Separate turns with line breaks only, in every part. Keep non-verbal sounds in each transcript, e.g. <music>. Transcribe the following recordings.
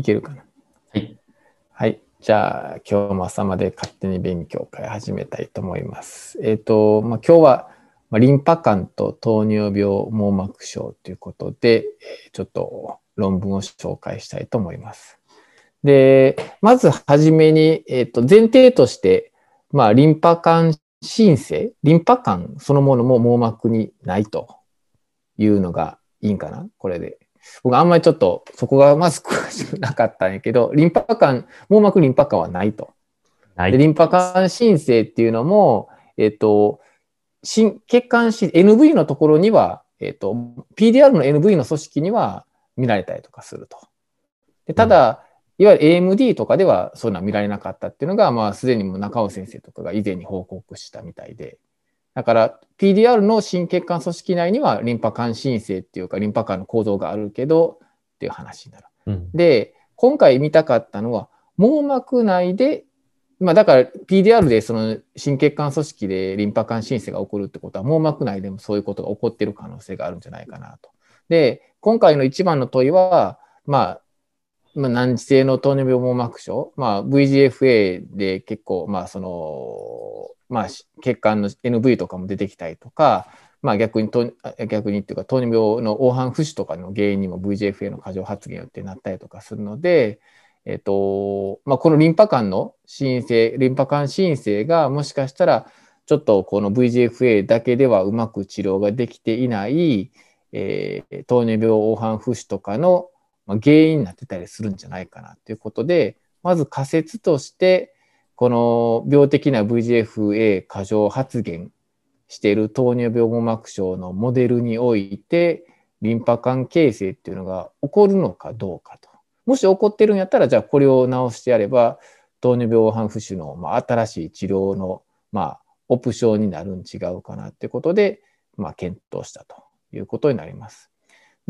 いけるかな。
はい。
はい。じゃあ、今日も朝まで勝手に勉強会始めたいと思います。えっ、と、まあ、今日は、まあ、リンパ管と糖尿病網膜症ということで、えーちょっと論文を紹介したいと思います。で、まずはじめに、えっ、と、前提として、まあ、リンパ管申請、リンパ管そのものも網膜にないというのがいいんかな？これで。僕あんまりちょっとそこがまず詳しくなかったんやけど、<laughs> リンパ管、網膜リンパ管はないと。
はい
で、リンパ管申請っていうのも、えっ、と、心血管申 NV のところには、えっ、と、PDR の NV の組織には見られたりとかすると。でただ、いわゆる AMD とかではそういうのは見られなかったっていうのが、まあ、すでにもう中尾先生とかが以前に報告したみたいで。だから、PDR の心血管組織内にはリンパ管申請っていうか、リンパ管の構造があるけど、っていう話になる。
うん。
で、今回見たかったのは、網膜内で、まあだから PDR でその心血管組織でリンパ管申請が起こるってことは、網膜内でもそういうことが起こっている可能性があるんじゃないかなと。で、今回の一番の問いは、まあ、まあ、難治性の糖尿病網膜症、まあ、VGFA で結構、まあ、その、まあ、血管の NV とかも出てきたりとか、まあ逆にと、逆にっていうか、糖尿病の黄斑浮腫とかの原因にも VGFA の過剰発現ってなったりとかするので、えっと、まあこのリンパ管の申請、リンパ管申請がもしかしたら、ちょっとこの VGFA だけではうまく治療ができていない、えー糖尿病黄斑浮腫とかのまあ原因になってたりするんじゃないかなということで、まず仮説として、この病的な VGFA 過剰発現している糖尿病網膜症のモデルにおいて、リンパ管形成っていうのが起こるのかどうかと。もし起こってるんやったら、じゃあこれを治してやれば、糖尿病黄斑浮腫の、まあ、新しい治療の、まあ、オプションになるん違うかなってことで、まあ、検討したということになります。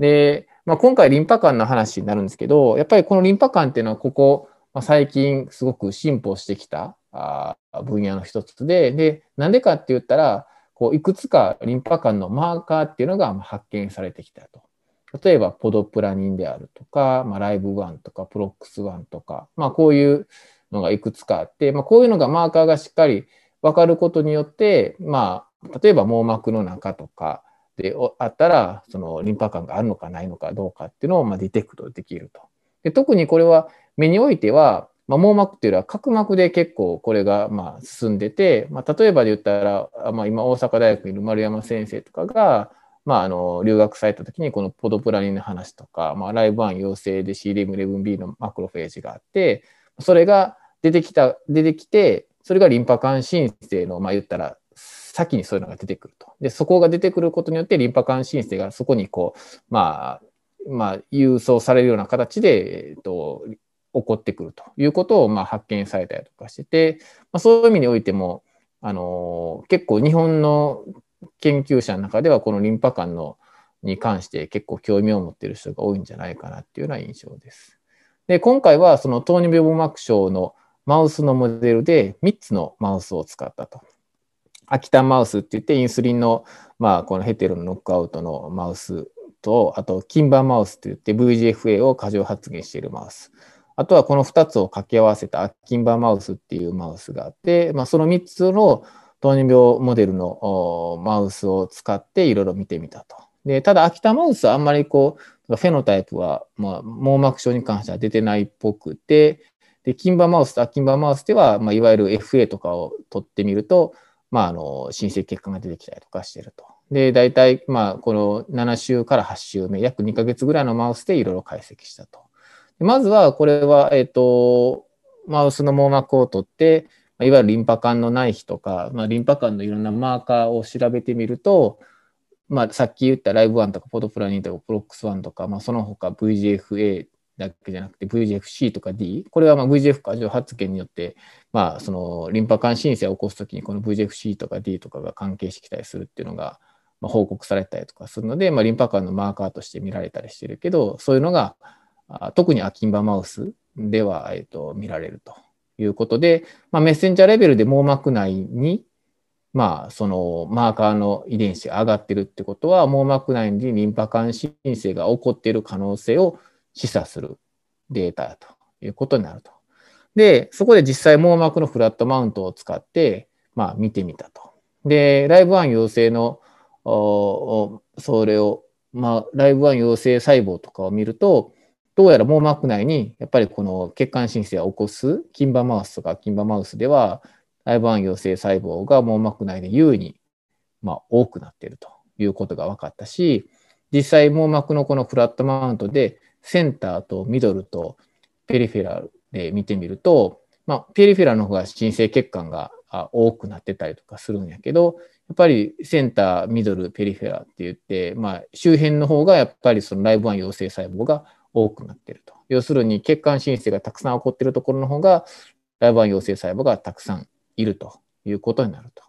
で、まあ、今回リンパ管の話になるんですけど、やっぱりこのリンパ管っていうのはここ、まあ、最近すごく進歩してきたあ分野の一つで、で、なんでかって言ったら、こういくつかリンパ管のマーカーっていうのが発見されてきたと。例えば、ポドプラニンであるとか、まあ、ライブ1とか、プロックス1とか、まあ、こういうのがいくつかあって、まあ、こういうのがマーカーがしっかり分かることによって、まあ、例えば網膜の中とかであったら、そのリンパ管があるのかないのかどうかっていうのをまあディテクトできると。で特にこれは目においては、まあ、網膜っていうのは角膜で結構これがまあ進んでて、まあ、例えばで言ったら、まあ、今大阪大学にいる丸山先生とかが、まあ、あの留学された時にこのポドプラニンの話とか、まあ、ライブ1陽性で CDM11B のマクロフェージがあってそれが出てきた出てきてそれがリンパ管申請のまあ言ったら先にそういうのが出てくると。でそこが出てくることによってリンパ管申請がそこにこうまあまあ郵送されるような形で、えっと、起こってくるということをまあ発見されたりとかしてて、まあ、そういう意味においてもあの結構日本の研究者の中ではこのリンパ管のに関して結構興味を持っている人が多いんじゃないかなっていうような印象です。で今回はその糖尿病膜症のマウスのモデルで3つのマウスを使ったと。アキタマウスって言ってインスリンの、まあ、このヘテロのノックアウトのマウスと、あとキンバーマウスって言って VGFA を過剰発現しているマウス。あとはこの2つを掛け合わせたアキンバーマウスっていうマウスがあって、まあ、その3つの糖尿病モデルのマウスを使っていろいろ見てみたと。で、ただ、秋田マウスはあんまりこう、フェノタイプは、まあ、網膜症に関しては出てないっぽくて、で、キンバーマウスとアキンバーマウスでは、まあ、いわゆる FA とかを取ってみると、まあ、あの、新生血管が出てきたりとかしてると。で、大体、まあ、この7週から8週目、約2ヶ月ぐらいのマウスでいろいろ解析したと。まずは、これは、えっ、と、マウスの網膜を取って、いわゆるリンパ管の内皮とか、まあ、リンパ管のいろんなマーカーを調べてみると、まあ、さっき言ったライブ1とかポドプラニンとかプロックス1とか、まあ、その他 VGFA だけじゃなくて VGFC とか D、これはま VGF 過剰発現によって、まあ、そのリンパ管申請を起こすときにこの VGFC とか D とかが関係してきたりするっていうのが、ま、報告されたりとかするので、まあ、リンパ管のマーカーとして見られたりしてるけど、そういうのが、特にアキンバマウスでは、えっと、見られるということで、まあ、メッセンジャーレベルで網膜内に、まあ、そのマーカーの遺伝子が上がってるってことは、網膜内にリンパ管申請が起こっている可能性を示唆するデータということになると。で、そこで実際網膜のフラットマウントを使って、まあ見てみたと。で、ライブワン陽性の、それを、まあ、ライブワン陽性細胞とかを見ると、どうやら網膜内にやっぱりこの血管新生を起こす金馬マウスとか金馬マウスではライブワン陽性細胞が網膜内で優位に、まあ、多くなっているということが分かったし実際網膜のこのフラットマウントでセンターとミドルとペリフェラルで見てみると、まあ、ペリフェラルの方が新生血管が多くなってたりとかするんやけどやっぱりセンター、ミドル、ペリフェラって言って、まあ、周辺の方がやっぱりそのライブワン陽性細胞が多くなってると。要するに血管新生がたくさん起こってるところの方が、ライブワン陽性細胞がたくさんいるということになると。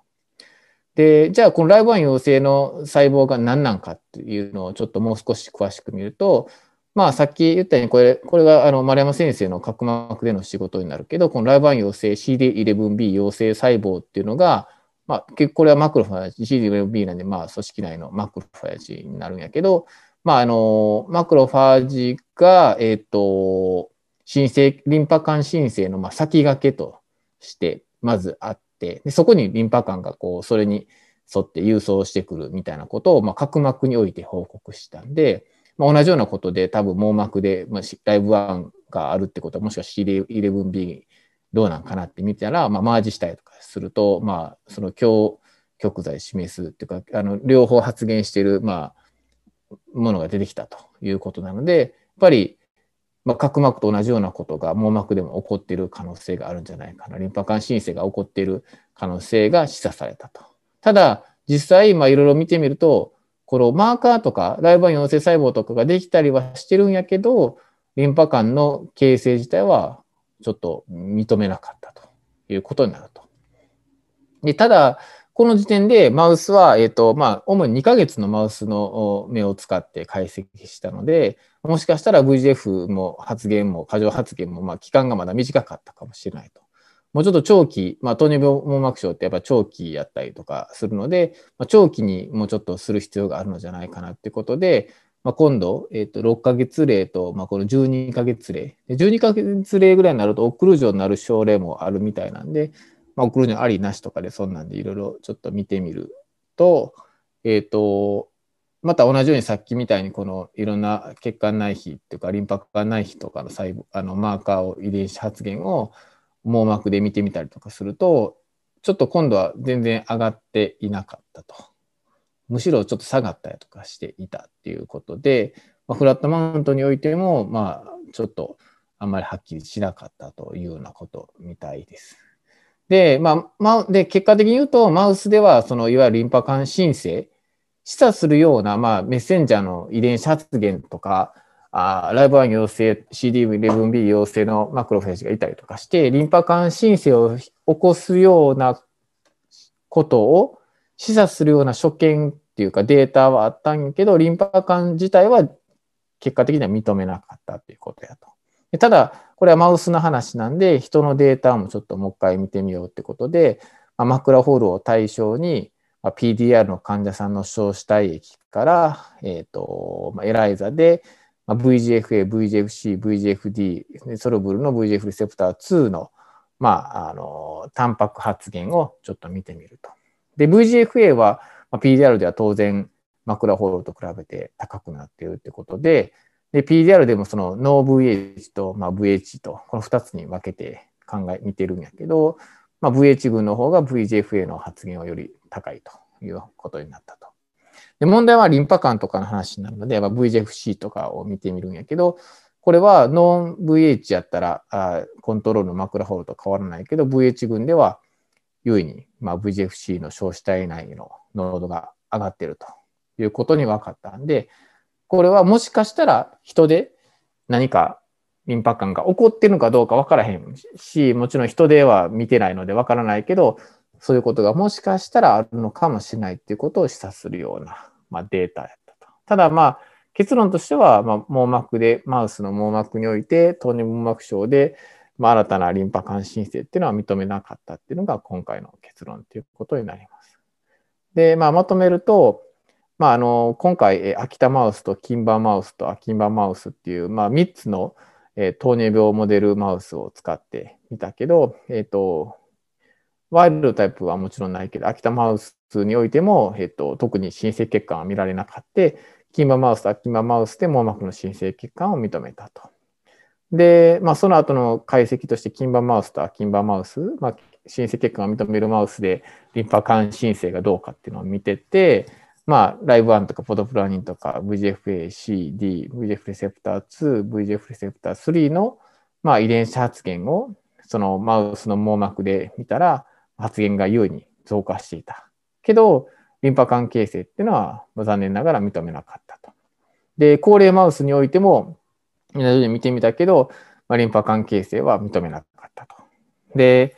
で、じゃあこのライブワン陽性の細胞が何なんかっていうのをちょっともう少し詳しく見ると、まあさっき言ったようにこれ、これがあの丸山先生の角膜での仕事になるけど、このライブワン陽性 CD11B 陽性細胞っていうのが、まあ結構これはマクロファージ、CD11B なんでまあ組織内のマクロファージになるんやけど、まあ、あの、マクロファージが、えっ、ー、と、申請、リンパ管申請の、まあ、先駆けとして、まずあって、でそこにリンパ管が、こう、それに沿って郵送してくるみたいなことを、まあ、角膜において報告したんで、まあ、同じようなことで、多分網膜で、まあ、ライブ1があるってことは、もしくは C11B どうなんかなって見たら、まあ、マージしたりとかすると、まあ、その強極剤示すっていうか、あの、両方発現している、まあ、ものが出てきたということなので、やっぱり、まあ、角膜と同じようなことが網膜でも起こっている可能性があるんじゃないかな。リンパ管新生が起こっている可能性が示唆されたと。ただ、実際、まあ、いろいろ見てみると、このマーカーとか、ライブ陽性細胞とかができたりはしてるんやけど、リンパ管の形成自体はちょっと認めなかったということになると。でただ、この時点でマウスは、えっ、ー、と、まあ、主に2ヶ月のマウスの目を使って解析したので、もしかしたら VGF も発現も、過剰発現も、まあ、期間がまだ短かったかもしれないと。もうちょっと長期、まあ、糖尿病網膜症ってやっぱ長期やったりとかするので、まあ、長期にもうちょっとする必要があるのじゃないかなってことで、まあ、今度、え、ー、と、6ヶ月例と、まあ、この12ヶ月例。12ヶ月例ぐらいになると、オクルージョンになる症例もあるみたいなんで、まあ、送るにありなしとかでそんなんでいろいろちょっと見てみると、え、ー、と、また同じようにさっきみたいにこのいろんな血管内皮っていうかリンパ管内皮とかの細胞あのマーカーを遺伝子発現を網膜で見てみたりとかするとちょっと今度は全然上がっていなかったとむしろちょっと下がったりとかしていたっていうことで、まあ、フラットマウントにおいてもまあちょっとあんまりはっきりしなかったというようなことみたいです。で、まあ、で、結果的に言うと、マウスでは、その、いわゆるリンパ管申請、示唆するような、まあ、メッセンジャーの遺伝子発現とか、あライブ1陽性、CD11B 陽性のマクロフェージがいたりとかして、リンパ管申請を起こすようなことを示唆するような所見っていうかデータはあったんやけど、リンパ管自体は結果的には認めなかったっていうことやと。ただ、これはマウスの話なんで、人のデータもちょっともう一回見てみようってことで、まあ、マクラホールを対象に、まあ、PDR の患者さんの小子体液から、えっ、ー、と、まあ、エライザで、まあ、VGFA、VGFC、VGFD、ソロブルの VGF レセプター2の、まあ、あの、タンパク発現をちょっと見てみると。で、VGFA は、まあ、PDR では当然、マクラホールと比べて高くなっているってことで、で、PDR でもそのノー VH と、まあ、VH と、この2つに分けて考え、見てるんやけど、まあ、VH 群の方が VGFA の発現はより高いということになったと。で、問題はリンパ管とかの話になるので、ま、VGFC とかを見てみるんやけど、これはノン VH やったらあコントロールのマクラホールと変わらないけど、VH 群では優位に、まあ、VGFC の小子体内の濃度が上がっているということに分かったんで、これはもしかしたら人で何かリンパ管が起こってるのかどうか分からへんし、もちろん人では見てないので分からないけど、そういうことがもしかしたらあるのかもしれないっていうことを示唆するような、ま、データやったと。ただまあ結論としては、ま、網膜で、マウスの網膜において、糖尿網膜症で、ま、新たなリンパ管申請っていうのは認めなかったっていうのが今回の結論ということになります。で、まあ、まとめると、まあ、あの今回、秋田マウスと金馬マウスとアキンバマウスっていう、まあ、3つの、え、糖尿病モデルマウスを使ってみたけど、えっ、ー、と、ワイルドタイプはもちろんないけど、秋田マウスにおいても、えっ、と、特に新生血管は見られなかった。キンバマウスと秋馬マウスで網膜の新生血管を認めたと。で、まあ、その後の解析として、キンバマウスと秋馬マウス、まあ、新生血管を認めるマウスでリンパ管新生がどうかっていうのを見てて、まあ、ライブ1とかポドプラニンとか VGFA、C、D、VGF レセプター2、VGF レセプター3の、まあ、遺伝子発現をそのマウスの網膜で見たら、発現が優位に増加していた。けど、リンパ管形成っていうのは残念ながら認めなかったと。で、高齢マウスにおいても、同じように見てみたけど、まあ、リンパ管形成は認めなかったと。で、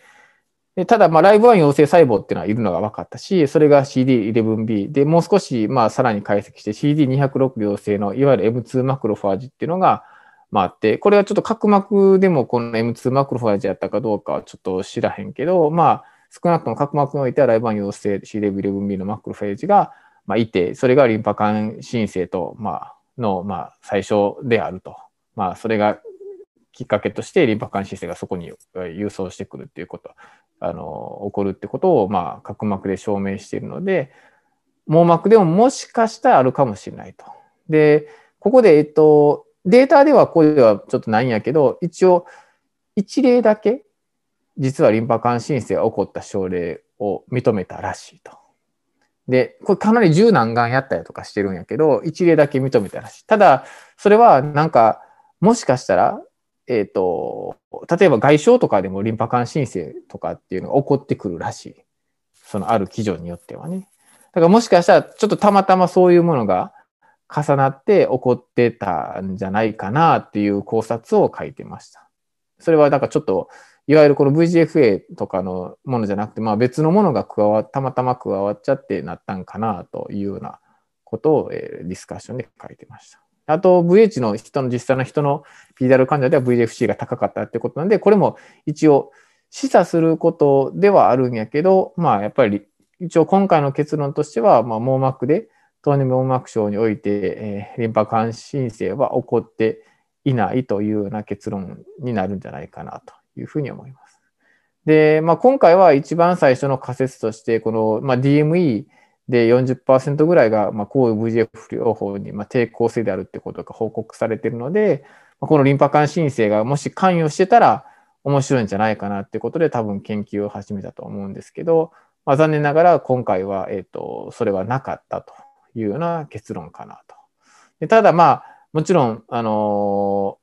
でただ、まあ、ライブ1陽性細胞っていうのはいるのが分かったし、それが CD11B で、もう少し、まあ、さらに解析して CD206 陽性のいわゆる M2 マクロファージっていうのが、まあ、あって、これはちょっと角膜でもこの M2 マクロファージやったかどうかはちょっと知らへんけど、まあ、少なくとも角膜においてはライバン陽性 CD11B のマクロフェージが、まあ、いて、それがリンパ管新生と、まあ、の、まあ、最初であると。まあ、それがきっかけとしてリンパ管新生がそこに郵送してくるっていうこと、あの、起こるってことを、まあ、角膜で証明しているので、網膜でももしかしたらあるかもしれないと。で、ここで、えっと、データではこれはちょっとないんやけど、一応、一例だけ実はリンパ管新生が起こった症例を認めたらしいと。で、これかなり十何がんやったりとかしてるんやけど、一例だけ認めたらしい。ただ、それはなんか、もしかしたら、えっ、ー、と、例えば外傷とかでもリンパ管新生とかっていうのが起こってくるらしい。そのある基準によってはね。だからもしかしたら、ちょっとたまたまそういうものが重なって起こってたんじゃないかなっていう考察を書いてました。それはなんかちょっといわゆるこの VGFA とかのものじゃなくて、まあ、別のものが加わったまたま加わっちゃってなったんかなというようなことを、えー、ディスカッションで書いてました。あと VH の人の実際の人の PDR 患者では VGFC が高かったってことなんで、これも一応示唆することではあるんやけど、まあやっぱり一応今回の結論としては、まあ、網膜で糖尿病網膜症において、えー、リンパ管新生は起こっていないというような結論になるんじゃないかなというふうに思います。で、まあ、今回は一番最初の仮説として、この、まあ、DME で40%ぐらいが、まあ、抗 VGF 療法に、まあ、抵抗性であるってことが報告されているので、このリンパ管新生がもし関与してたら面白いんじゃないかなってことで多分研究を始めたと思うんですけど、まあ、残念ながら今回は、えっ、と、それはなかったというような結論かなと。でただまあ、もちろん、あの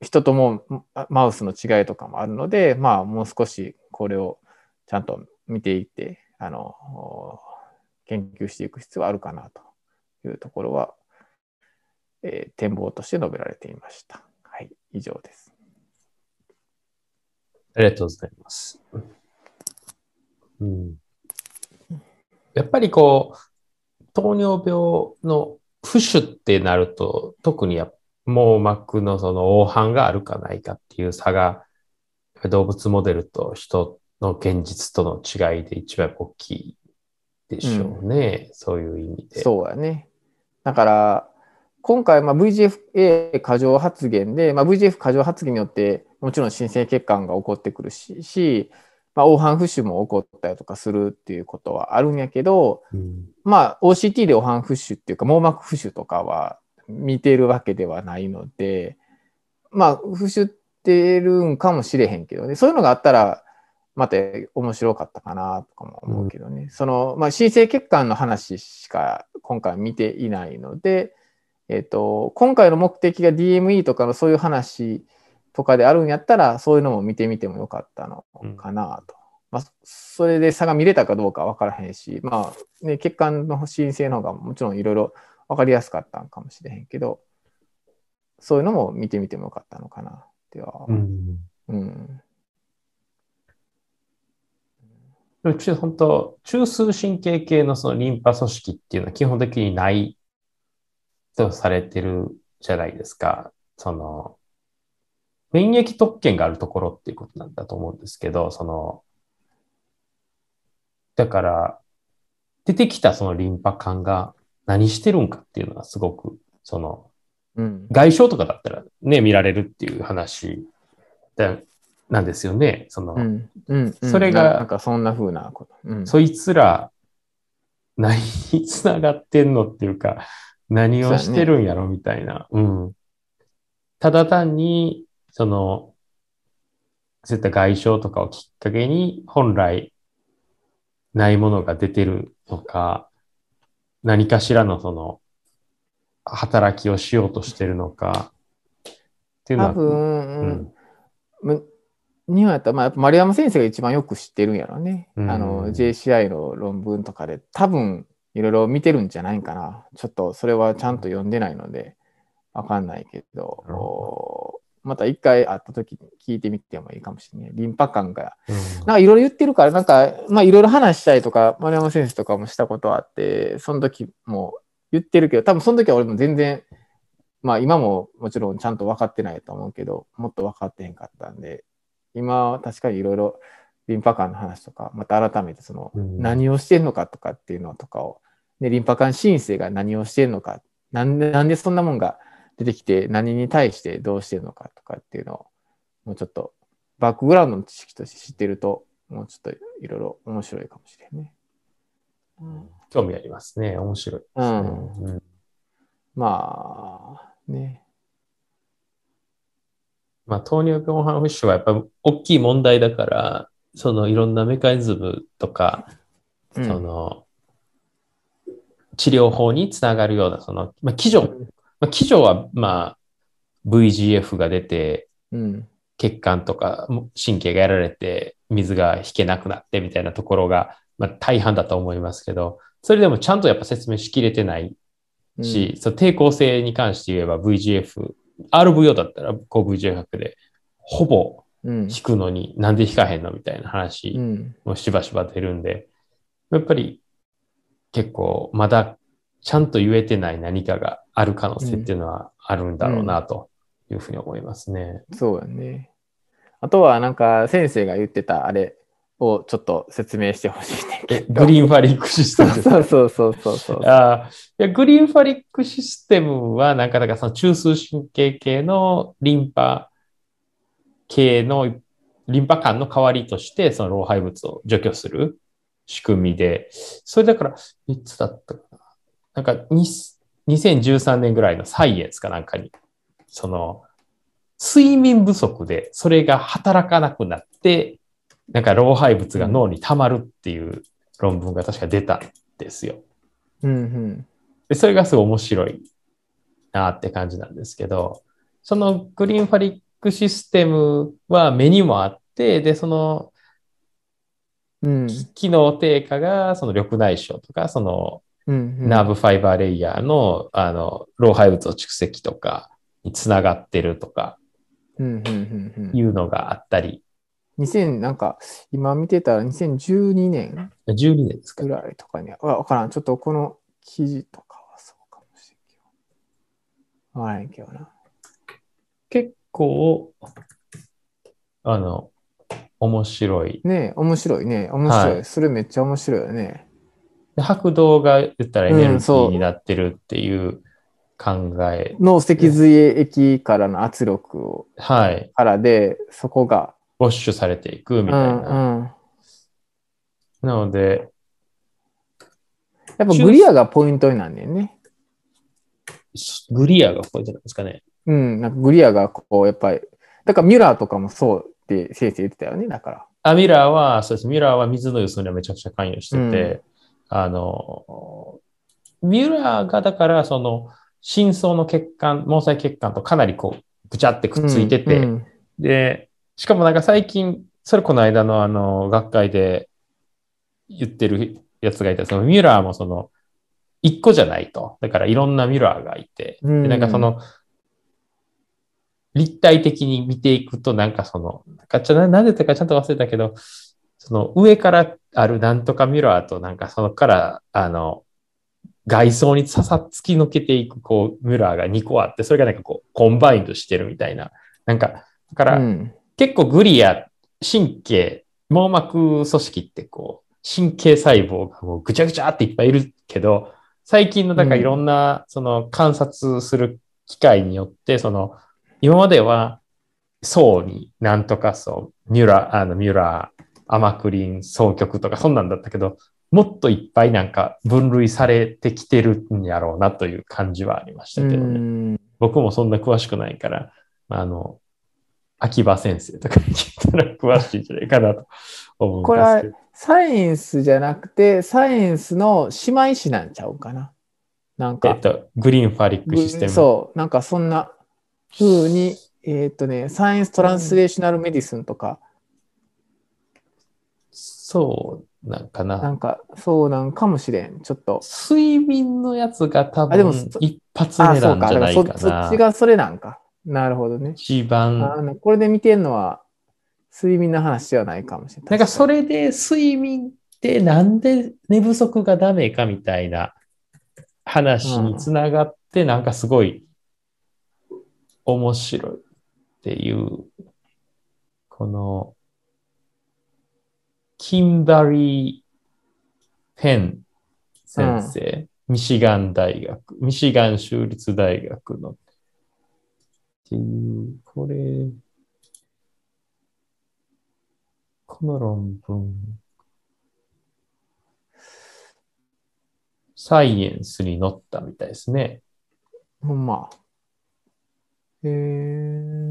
人ともマウスの違いとかもあるので、まあ、もう少しこれをちゃんと見ていって、あの、研究していく必要はあるかなというところは、えー、展望として述べられていました。はい、以上です。
ありがとうございます。うん、やっぱりこう、糖尿病の浮腫ってなると、特にやっぱ網膜のその黄斑があるかないかっていう差が、動物モデルと人の現実との違いで一番大きいでしょうね。うん、そういう意味で。
そうやね。だから、今回、まあ、VGFA 過剰発現で、まあ、VGF 過剰発現によって、もちろん新生血管が起こってくるし、しまあ、黄斑浮腫も起こったりとかするっていうことはあるんやけど、うん、まあ、OCT で黄斑浮腫っていうか、網膜浮腫とかは、見てるわけではないので、まあ、不習ってるんかもしれへんけどね、そういうのがあったら、また面白かったかなとかも思うけどね、うん、その、まあ、新生血管の話しか今回見ていないので、えっ、と、今回の目的が DME とかのそういう話とかであるんやったら、そういうのも見てみてもよかったのかなと。うん、まあ、それで差が見れたかどうかわからへんし、まあ、ね、血管の申請の方がもちろんいろいろ分かりやすかったんかもしれへんけど、そういうのも見てみてもよかったのかなっては。うん。うん。
うち本当、中枢神経系のそのリンパ組織っていうのは基本的にないとされてるじゃないですか。その、免疫特権があるところっていうことなんだと思うんですけど、その、だから、出てきたそのリンパ管が何してるんかっていうのがすごく、その、
うん。
外傷とかだったらね、見られるっていう話だなんですよね。その、
うん。うん。うん
それが
ななんかそんな風なこと。うん。
そいつら、何につながってんのっていうか、何をしてるんやろみたいな。うん。ただ単に、その、そういった外傷とかをきっかけに、本来ないものが出てるのか、何かしらのその、働きをしようとしてるのか、っていうのは、
多分、
うん。
む日本やったら、まあ、やっぱ丸山先生が一番よく知ってるんやろね。
うん。
あの、JCI の論文とかで、多分、いろいろ見てるんじゃないかな。ちょっと、それはちゃんと読んでないので、わかんないけど、
なるほ
おまた一回会った時に聞いてみてもいいかもしれない。リンパ管が。
うん
なんかいろいろ言ってるから、なんか、まあいろいろ話したいとか、丸山先生とかもしたことあって、その時も言ってるけど、多分その時は俺も全然、まあ今ももちろんちゃんと分かってないと思うけど、もっと分かってへんかったんで、今は確かにいろいろリンパ管の話とか、また改めてその
うん
何をしてんのかとかっていうのとかを、ね、リンパ管申請が何をしてんのか、なんで、なんでそんなもんが出てきて何に対してどうしてるのかとかっていうのを、もうちょっとバックグラウンドの知識として知ってると、もうちょっといろいろ面白いかもしれんね。うん
興味ありますね。面白いですね。
うん
うん
まあ、ね。
まあ、糖尿病反フッシュはやっぱり大きい問題だから、そのいろんなメカニズムとか、
うん
その、治療法につながるような、その、まあ、基準、まあ、基準は、まあ、VGF が出て、
うん。
血管とか神経がやられて、水が引けなくなってみたいなところが、まあ、大半だと思いますけど、それでもちゃんとやっぱ説明しきれてない
うん
し、その抵抗性に関して言えば VGF、RVO だったら高 VGF 学で、ほぼ
うん。
引くのになんで引かへんのみたいな話
うん。
もしばしば出るんで、やっぱり結構まだちゃんと言えてない何かがある可能性っていうのはあるんだろうなというふうに思いますね。
そうやね。あとは、なんか、先生が言ってたあれをちょっと説明してほしいねんけど。
グリーンファリックシステム <laughs>
そうそうそうそうそう。
あーいやグリーンファリックシステムは、なんか、だからその中枢神経系のリンパ系のリンパ管の代わりとして、その老廃物を除去する仕組みで、それだから、いつだったかな。なんか、に2013年ぐらいのサイエンスかなんかに、その、睡眠不足でそれが働かなくなって、なんか老廃物が脳に溜まるっていう論文が確か出たんですよ。
うんうん。
で、それがすごい面白いなって感じなんですけど、そのグリーンファリックシステムは目にもあって、で、その
うん。
機能低下がその緑内障とか、その
うん。
ナーブファイバーレイヤーの、あの、老廃物の蓄積とかにつながってるとか。いうのがあったり、
2000、なんか、今見てたら2012年
12年ですか
ぐらいとかに、わわからん。ちょっとこの記事とかはそうかもしれんけど。わからんけどな。
結構、あの、面白い。
ねえ、面白いね。面白い。
はい
それめっちゃ面白いよね。
で拍動が言ったらエネルギーになってるっていう考え。
脳脊髄液からの圧力を
はい。
からで、そこが。
ウォッシュされていくみ
う
たい
ん
な。
うん。
なので、
やっぱグリアがポイントになんねんね。
グリアがポイントなんですかね。
うん。なんかグリアがこう、やっぱり。だからミュラーとかもそうって先生言ってたよね。だから。
あ、ミラーは、そうです。ミラーは水の輸送にはめちゃくちゃ関与してて、あの、ミラーがだから、その、深層の血管、毛細血管とかなりこう、ぐちゃってくっついてて、
うんうん
で、しかもなんか最近、それこの間のあの、学会で言ってるやつがいて、そのミュラーもその、一個じゃないと。だからいろんなミュラーがいて、
うん
でなんかその、立体的に見ていくと、なんかその、なんかちょななんで言ったかちょっと忘れたけど、その上からあるなんとかミュラーと、なんかそのから、あの、外層にささ突き抜けていく、こう、ミュラーが2個あって、それがなんかこう、 combined してるみたいな。なんか、だから、
うん
結構グリア、神経、網膜組織ってこう、神経細胞がもうぐちゃぐちゃっていっぱいいるけど、最近のだからいろんな、その観察する機械によって、その、今までは層になんとか層、ミュラー、あの、ミュラー、アマクリン、双極とかそんなんだったけど、もっといっぱいなんか分類されてきてるんやろうなという感じはありましたけどね。
うん
僕もそんな詳しくないから、あの、秋葉先生とかに聞いたら詳しいんじゃないかなと思うん
これは
ですけど。
サイエンスじゃなくて、サイエンスの姉妹誌なんちゃうかな。なんか
えっ、と、グリーンファリックシステム。
そう、なんかそんな風に、えっ、とね、サイエンストランスレーショナルメディスンとか、
そうなんかな。
なんかそうなんかもしれん。ちょっと。
睡眠のやつが多
あでも
分
そ
一発
あ、
目
そうん
じゃない
だからそ。そっちがそれなんか。なるほどね。
一番。
あのこれで見てんのは、睡眠の話ではないかもしれな。
ないんかそれで睡眠ってなんで寝不足がダメかみたいな話につながって、なんかすごい面白いっていう、この、キンバリー・ペン先生、ミシガン大学、ミシガン州立大学のっていう、これ、この論文、サイエンスに載ったみたいですね。
ほんま。へえ。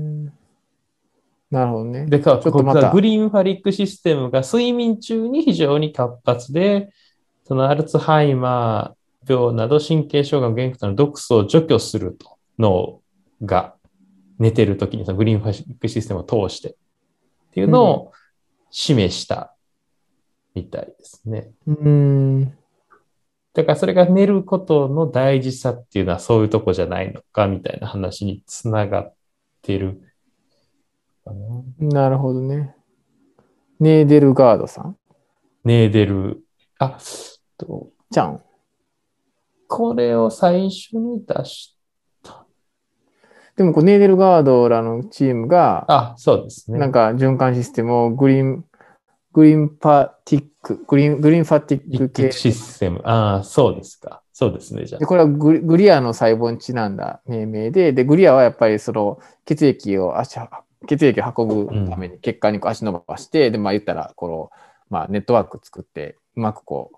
なるほどね。
で、か
ちょっとまた
グリーンファリックシステムが睡眠中に非常に活発で、そのアルツハイマー病など神経障害の原因となる毒素を除去すると脳が寝てるときにそのグリーンファリックシステムを通してっていうのを示したみたいですね。
うーん。
だからそれが寝ることの大事さっていうのはそういうとこじゃないのかみたいな話につながってるかな。
なるほどね。ネーデルガードさん？
ネーデル。あ、と
ちゃん。
これを最初に出し、
でもこう、ネーデルガードらのチームが、
あ、そうですね。
なんか循環システムをグリーン、グリーンパティック、グリーン、グリーンファティック系。
システム。ああ、そうですか。そうですね、じゃ
で、これはグリグリアの細胞にちなんだ命名で、で、グリアはやっぱりその血液を足、血液を運ぶために血管にこう足伸ばして、で、まあ言ったら、この、まあネットワーク作って、うまくこ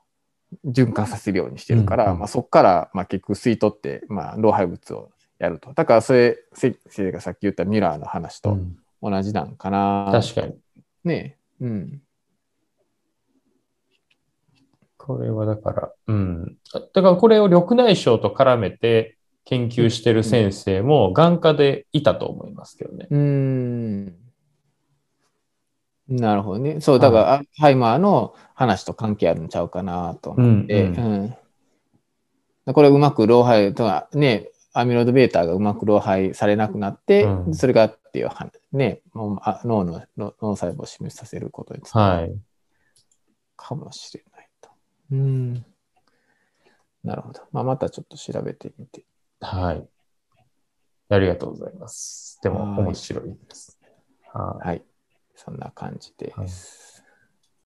う、循環させるようにしてるから、
うんうん
まあそこから、まあ結局吸い取って、まあ老廃物をやると。だからそれ、せ先生がさっき言ったミュラーの話と
ん
同じなんかな。
確かに。
ねうん。
これはだから、うん。だからこれを緑内障と絡めて研究してる先生も眼科でいたと思いますけどね。
うーん。なるほどね。そう、だから、アルツハイマーの話と関係あるんちゃうかなと思って、
うん
うんこれうまく老廃とか、ね、アミロイドベータがうまく老廃されなくなって、
うん
それがっていう話、ね、もうあ脳の脳脳細胞を示させることにつながる
はい。
かもしれないと。うん。なるほど。まあ、またちょっと調べてみて。
はい。ありがとうございます。でも
はい
面白いです。はい
はい。そんな感じです。